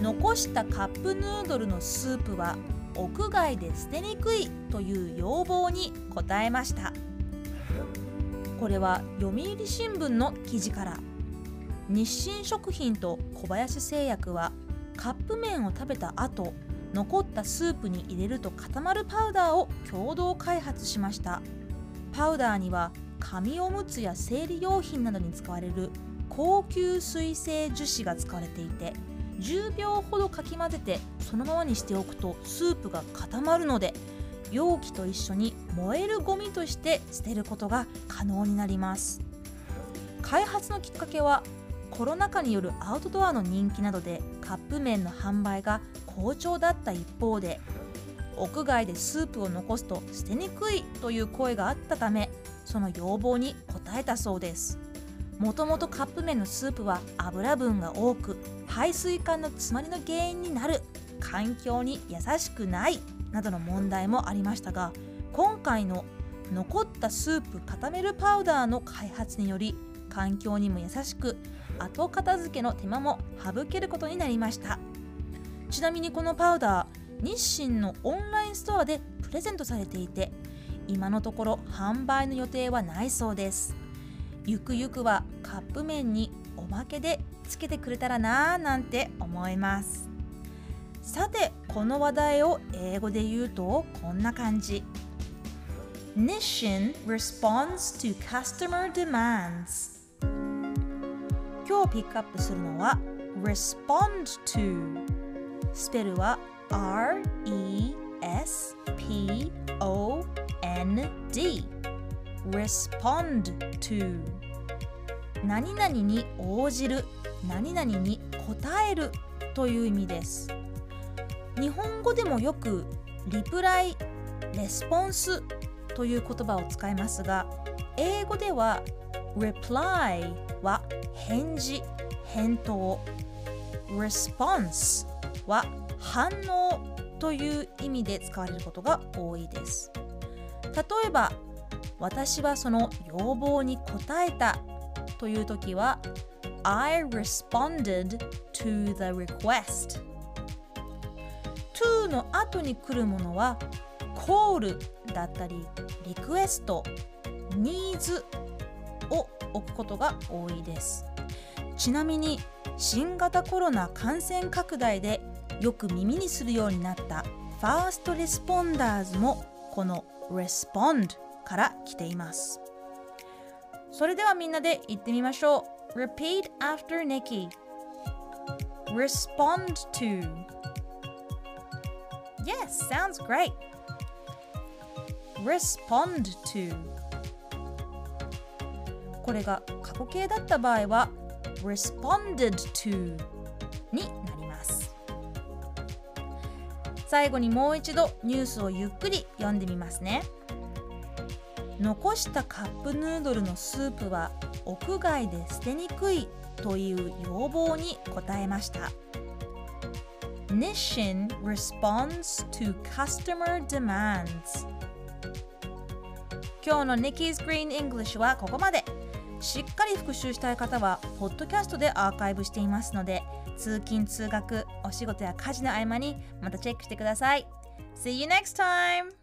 残したカップヌードルのスープは屋外で捨てにくいという要望に応えました。これは読売新聞の記事から。日清食品と小林製薬はカップ麺を食べた後残ったスープに入れると固まるパウダーを共同開発しました。パウダーには紙おむつや生理用品などに使われる高級水性樹脂が使われていて10秒ほどかき混ぜてそのままにしておくとスープが固まるので容器と一緒に燃えるゴミとして捨てることが可能になります。開発のきっかけはコロナ禍によるアウトドアの人気などでカップ麺の販売が好調だった一方で屋外でスープを残すと捨てにくいという声があったためその要望に応えたそうです。もともとカップ麺のスープは油分が多く排水管の詰まりの原因になる。環境に優しくないなどの問題もありましたが今回の残ったスープ固めるパウダーの開発により環境にも優しく後片付けの手間も省けることになりましたちなみにこのパウダー日清のオンラインストアでプレゼントされていて今のところ販売の予定はないそうですゆくゆくはカップ麺におまけでつけてくれたらなぁなんて思います。さてこの話題を英語で言うとこんな感じ。Nissin responds to customer demands. 今日ピックアップするのは respond to スペルは R-E-S-P-O-N-D respond to 何々に応じる何々に答えるという意味です。日本語でもよくリプライレスポンスという言葉を使いますが英語では reply は返事返答 response は反応という意味で使われることが多いです。例えば私はその要望に応えたという時は I responded to the request. to の後に来るものは call だったりリクエスト needs を置くことが多いです。ちなみに新型コロナ感染拡大でよく耳にするようになった first responders もこの respond から来ています。それではみんなで言ってみましょう。Repeat after Nikki. Respond to. Yes, sounds great. Respond to. これが過去形だった場合は responded to になります。最後にもう一度ニュースをゆっくり読んでみますね。残したカップヌードルのスープは屋外で捨てにくいという要望に応えました。Nissin responds to customer demands. 今日の Nikki's Green English はここまで。しっかり復習したい方はポッドキャストでアーカイブしていますので通勤通学お仕事や家事の合間にまたチェックしてください。See you next time!